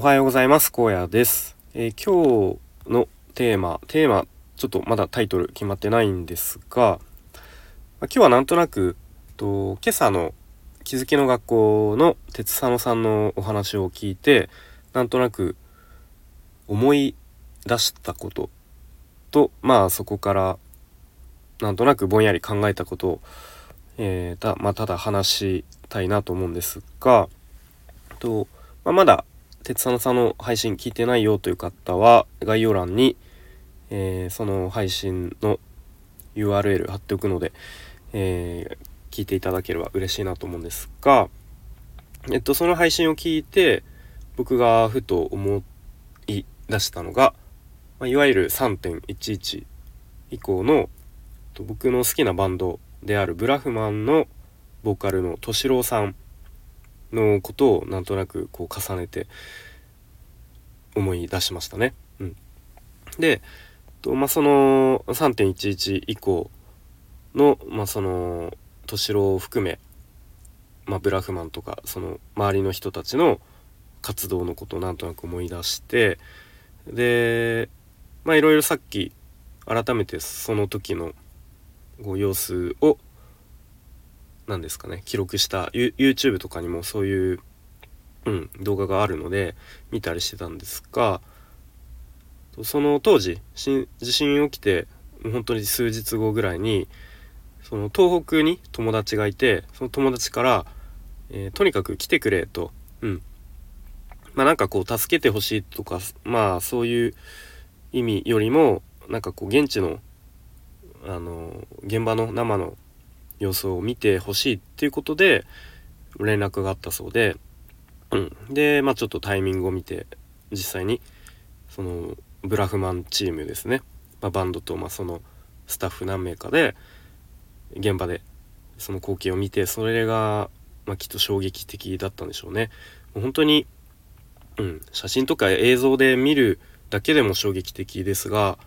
おはようございます。荒野です、えー、今日のテーマテーマちょっとまだタイトル決まってないんですが、ま、今日はなんとなくと今朝の気づきの学校の鉄佐野さんのお話を聞いてなんとなく思い出したこととまあそこからなんとなくぼんやり考えたことを、えー、たまあ、ただ話したいなと思うんですがと、まあ、まだ鉄佐野さんの配信聞いてないよという方は概要欄に、えー、その配信の URL 貼っておくので、えー、聞いていただければ嬉しいなと思うんですが、えっと、その配信を聞いて僕がふと思い出したのが、まあ、いわゆる3.11以降の僕の好きなバンドであるブラフマンのボーカルの敏郎さんのことをなんとなくこう重ねて思い出しましたね。うん、で、とまあ、その3.11以降の、まあ、その敏郎を含め、まあ、ブラフマンとかその周りの人たちの活動のことをなんとなく思い出してでまあいろいろさっき改めてその時のこう様子を何ですかね記録した YouTube とかにもそういう、うん、動画があるので見たりしてたんですがその当時地震起きて本当に数日後ぐらいにその東北に友達がいてその友達から「えー、とにかく来てくれ」と、うん、まあなんかこう助けてほしいとかまあそういう意味よりもなんかこう現地のあの現場の生の様子を見てほしいっていうことで連絡があったそうで、うん、でまあちょっとタイミングを見て実際にそのブラフマンチームですね、まあ、バンドとまあそのスタッフ何名かで現場でその光景を見てそれが、まあ、きっと衝撃的だったんでしょうね。もう本当に、うん、写真とか映像で見るだけでも衝撃的ですが、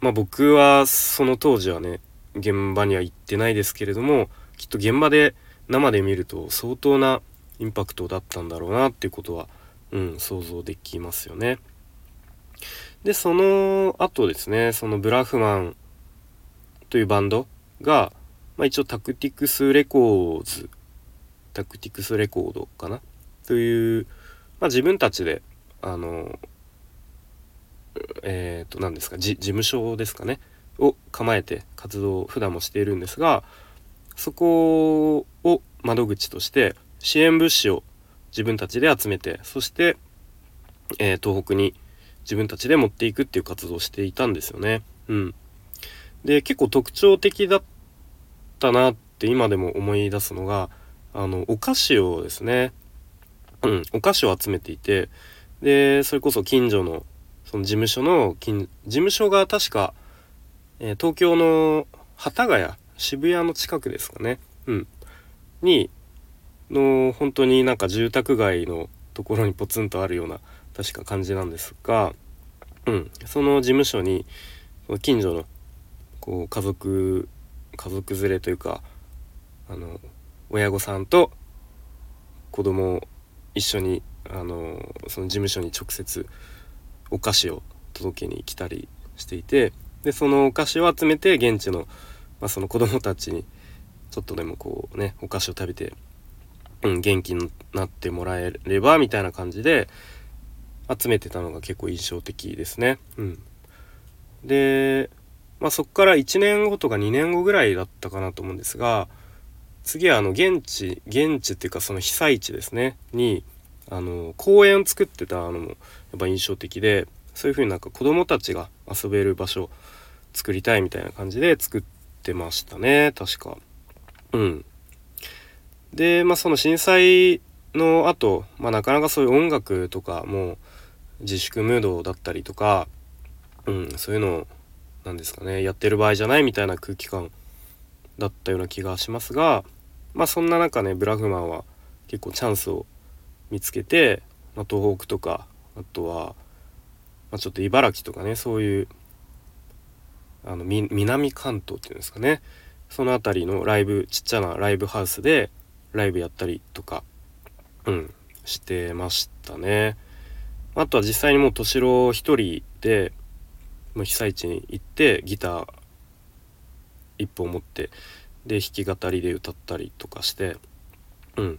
まあ、僕はその当時はね現場には行ってないですけれどもきっと現場で生で見ると相当なインパクトだったんだろうなっていうことは、うん、想像できますよね。でその後ですねそのブラフマンというバンドが、まあ、一応タクティクスレコーズタクティクスレコードかな？という、まあ、自分たちであのえっ、ー、と何ですか事務所ですかね？を構えて活動を普段もしているんですがそこを窓口として支援物資を自分たちで集めてそして、えー、東北に自分たちで持っていくっていう活動をしていたんですよね。うん、で結構特徴的だったなって今でも思い出すのがあのお菓子をですね、うん、お菓子を集めていてでそれこそ近所のその事務所の事務所が確かえ、東京の幡ヶ谷渋谷の近くですかね。うん。にの本当になんか住宅街のところにポツンとあるような確か感じなんですが、うん、その事務所に近所のこう家族家族連れというかあの親御さんと子供を一緒にあのその事務所に直接お菓子を届けに来たりしていてでそのお菓子を集めて現地の,、まあその子供たちにちょっとでもこうねお菓子を食べて、うん、元気になってもらえればみたいな感じで集めてたのが結構印象的ですね。うん、で、まあ、そこから1年後とか2年後ぐらいだったかなと思うんですが次はあの現地現地っていうかその被災地ですねにあの公園を作ってたのもやっぱ印象的でそういう風になんか子供たちが遊べる場所作りたいみたいな感じで作ってましたね確か。うん。でまあその震災の後、まあなかなかそういう音楽とかも自粛ムードだったりとかうんそういうのなんですかねやってる場合じゃないみたいな空気感だったような気がしますがまあそんな中ねブラフマンは結構チャンスを見つけて、まあ、東北とかあとは、まあ、ちょっと茨城とかねそういうあの南関東っていうんですかねその辺りのライブちっちゃなライブハウスでライブやったりとか、うん、してましたね。あとは実際にもう敏郎一人でもう被災地に行ってギター一本持ってで弾き語りで歌ったりとかしてうん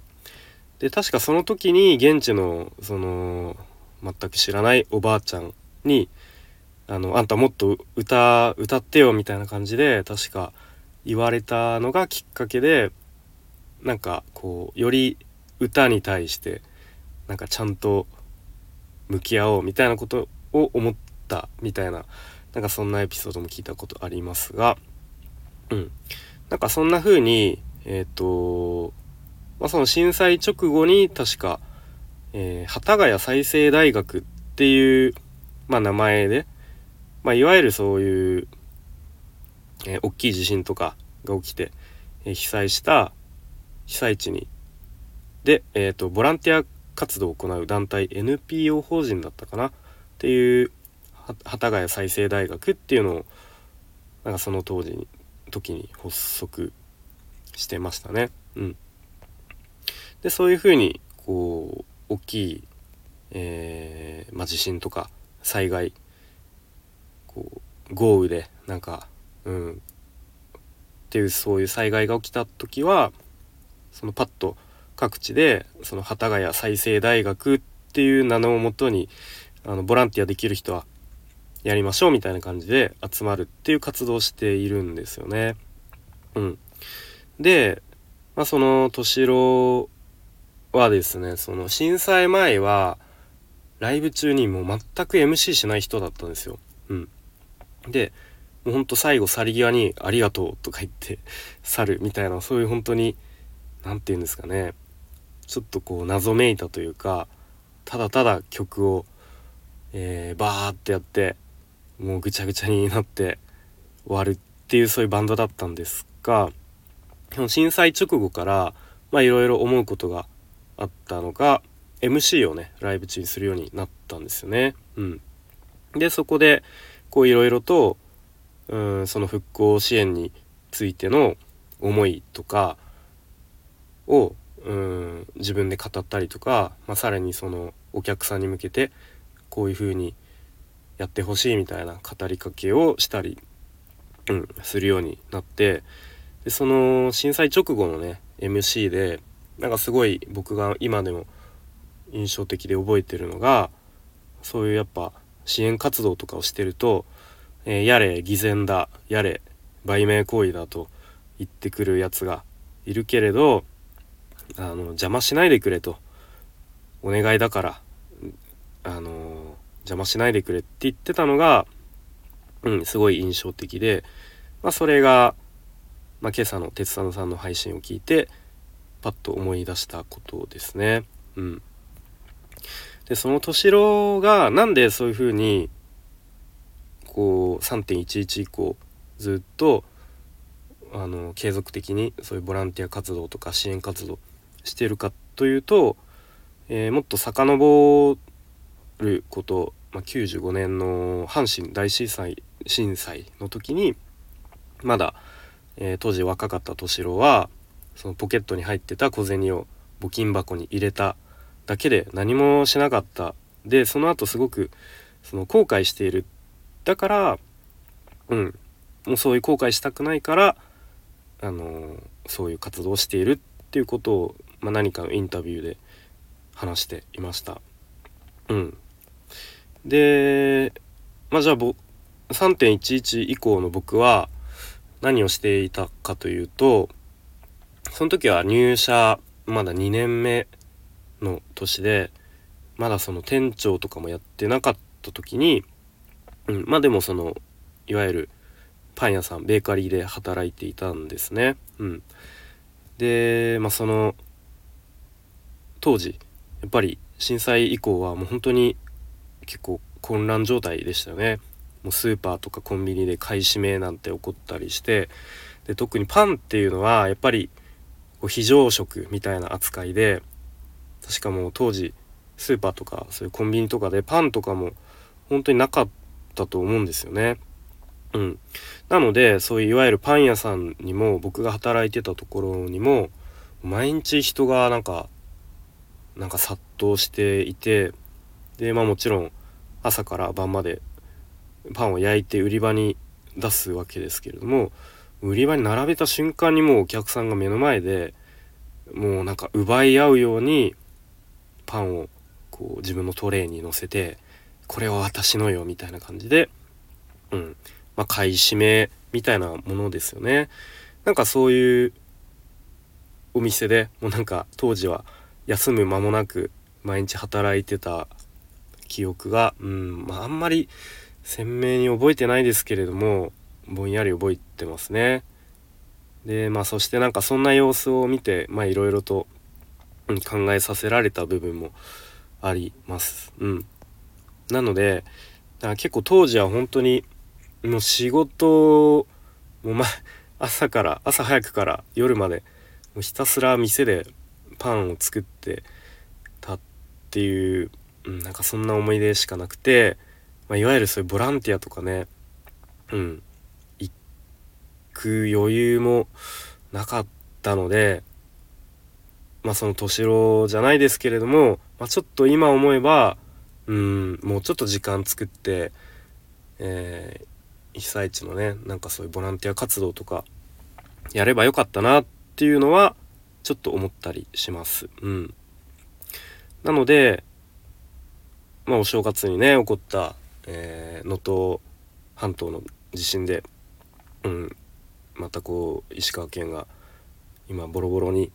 で確かその時に現地のその全く知らないおばあちゃんに「あのあんたもっと歌歌ってよ」みたいな感じで確か言われたのがきっかけでなんかこうより歌に対してなんかちゃんと向き合おうみたいなことを思ったみたいななんかそんなエピソードも聞いたことありますがうん。なんかそんな風にえっ、ー、とまあ、その震災直後に確か、えー、幡ヶ谷再生大学っていう、まあ、名前で、まあ、いわゆるそういう、えー、大きい地震とかが起きて、えー、被災した被災地にで、えーと、ボランティア活動を行う団体 NPO 法人だったかなっていう幡ヶ谷再生大学っていうのをなんかその当時に時に発足してましたね。うん、でそういうふうにこう大きい、えーまあ、地震とか災害豪雨でなんかうんっていうそういう災害が起きた時はそのパッと各地でその幡ヶ谷再生大学っていう名のもとにあのボランティアできる人はやりましょうみたいな感じで集まるっていう活動をしているんですよね。うん、で、まあ、その敏郎はですねその震災前はライブ中にもう全く MC しない人だったんですよ。うん、でもうほんと最後去り際に「ありがとう」とか言って去るみたいなそういう本当に何て言うんですかねちょっとこう謎めいたというかただただ曲を、えー、バーってやってもうぐちゃぐちゃになって終わるっていうそういうバンドだったんですが震災直後からまあいろいろ思うことがあったのが MC をねライブ中にするようになったんですよね。うん、でそこでこういろいろとうんその復興支援についての思いとかをうん自分で語ったりとか、まあ、さらにそのお客さんに向けてこういうふうにやってほしいみたいな語りかけをしたり、うん、するようになってでその震災直後のね MC でなんかすごい僕が今でも印象的で覚えてるのがそういうやっぱ支援活動とかをしてると、えー、やれ偽善だやれ売名行為だと言ってくるやつがいるけれどあの邪魔しないでくれとお願いだからあの邪魔しないでくれって言ってたのが、うん、すごい印象的で、まあ、それが、まあ、今朝の鉄佐野さんの配信を聞いてパッと思い出したことですね。うん、でその敏郎がなんでそういうふうにこう3.11以降ずっとあの継続的にそういうボランティア活動とか支援活動してるかというと、えー、もっと遡ること、まあ、95年の阪神大震災震災の時にまだ、えー、当時若かった敏郎はそのポケットに入ってた小銭を募金箱に入れただけで何もしなかった。でその後すごくその後悔している。だからうん。もうそういう後悔したくないからあのそういう活動をしているっていうことをまあ、何かのインタビューで話していました。うん、で、まあ、じゃあ3.11以降の僕は何をしていたかというとその時は入社まだ2年目の年でまだその店長とかもやってなかった時に、うん、まあでもそのいわゆるパン屋さんベーカリーで働いていたんですね。うん、で、まあ、その当時やっぱり震災以降はもう本当に結構混乱状態でしたよね。もうスーパーとかコンビニで買い占めなんて起こったりしてで特にパンっていうのはやっぱりこう非常食みたいな扱いで確かもう当時スーパーとかそういうコンビニとかでパンとかも本当になかったと思うんですよね。うん、なのでそういういわゆるパン屋さんにも僕が働いてたところにも毎日人がなんかなんか殺到していてでまあもちろん朝から晩までパンを焼いて売り場に出すわけですけれども売り場に並べた瞬間にもうお客さんが目の前でもうなんか奪い合うようにパンをこう自分のトレーに乗せてこれは私のよみたいな感じで、うんまあ、買い占めみたいなものですよね。なんかそういうお店でもうなんか当時は休む間もなく毎日働いてた記憶が、うんまあ、あんまり鮮明に覚えてないですけれどもぼんやり覚えてますね。でまあそしてなんかそんな様子を見てまあいろいろと、うん、考えさせられた部分もあります。うん、なのでだから結構当時は本当にもう仕事もうま 朝から朝早くから夜までもうひたすら店でパンを作ってたっていう、うん、なんかそんな思い出しかなくて、まあ、いわゆるそういうボランティアとかねうん行く余裕もなかったのでまあその敏郎じゃないですけれども、まあ、ちょっと今思えばうんもうちょっと時間作って、えー、被災地のねなんかそういうボランティア活動とかやればよかったなっていうのはちょっと思ったりします。うん、なのでまあお正月にね起こった能登、えー、半島の地震で、うん、またこう石川県が今ボロボロに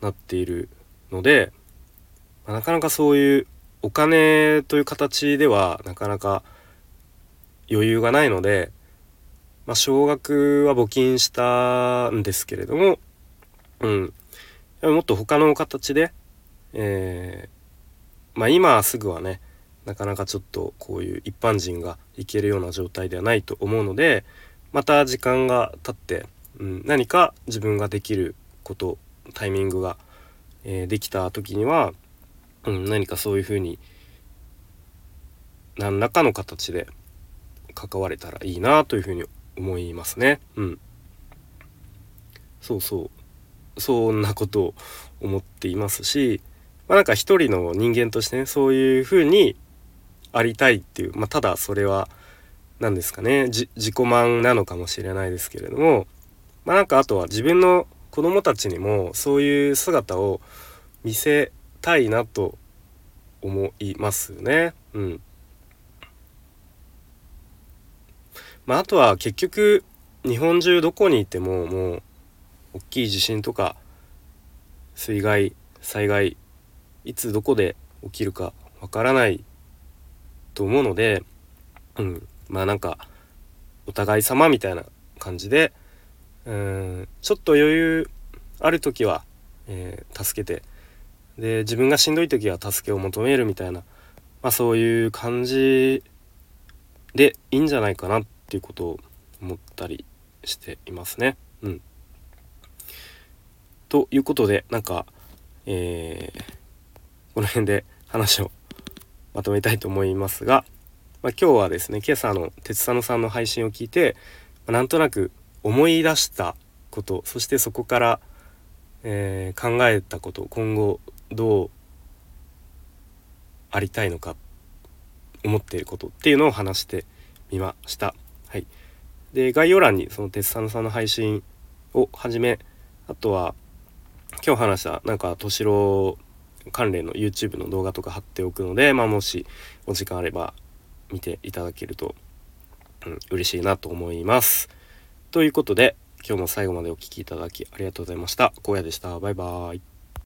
なっているので、まあ、なかなかそういうお金という形ではなかなか余裕がないので、まあ、少額は募金したんですけれども、うん、もっと他の形で、えー、まあ今すぐはねなかなかちょっとこういう一般人が行けるような状態ではないと思うのでまた時間が経って、うん、何か自分ができることタイミングが、えー、できた時には、うん、何かそういうふうに何らかの形で関われたらいいなというふうに思いますね。うん、そうそうそんなことを思っていますし、まあ、なんか一人の人間としてねそういうふうにありたいっていう、まあ、ただそれは何ですかね自己満なのかもしれないですけれども、まあ、なんかあとは自分の子供たちにもそういう姿を見せたいなと思いますね。うん。まあ、あとは結局日本中どこにいてももう大きい地震とか水害災害いつどこで起きるかわからないと思うので、うん、まあなんかお互い様みたいな感じでうん。ちょっと余裕ある時は、えー、助けて。で自分がしんどい時は助けを求めるみたいな、まあ、そういう感じでいいんじゃないかなっていうことを思ったりしていますね。うん、ということでなんか、えー、この辺で話をまとめたいと思いますが、まあ、今日はですね今朝の鉄佐野さんの配信を聞いて、まあ、なんとなく思い出したことそしてそこから、えー、考えたこと今後どうありたいのか思っていることっていうのを話してみました。はい、で概要欄にその鉄佐野さんの配信をはじめあとは今日話したなんか敏郎関連の YouTube の動画とか貼っておくので、まあ、もしお時間あれば見ていただけると、うん、嬉しいなと思います。ということで今日も最後までお聴きいただきありがとうございました。荒野でした。バイバーイ。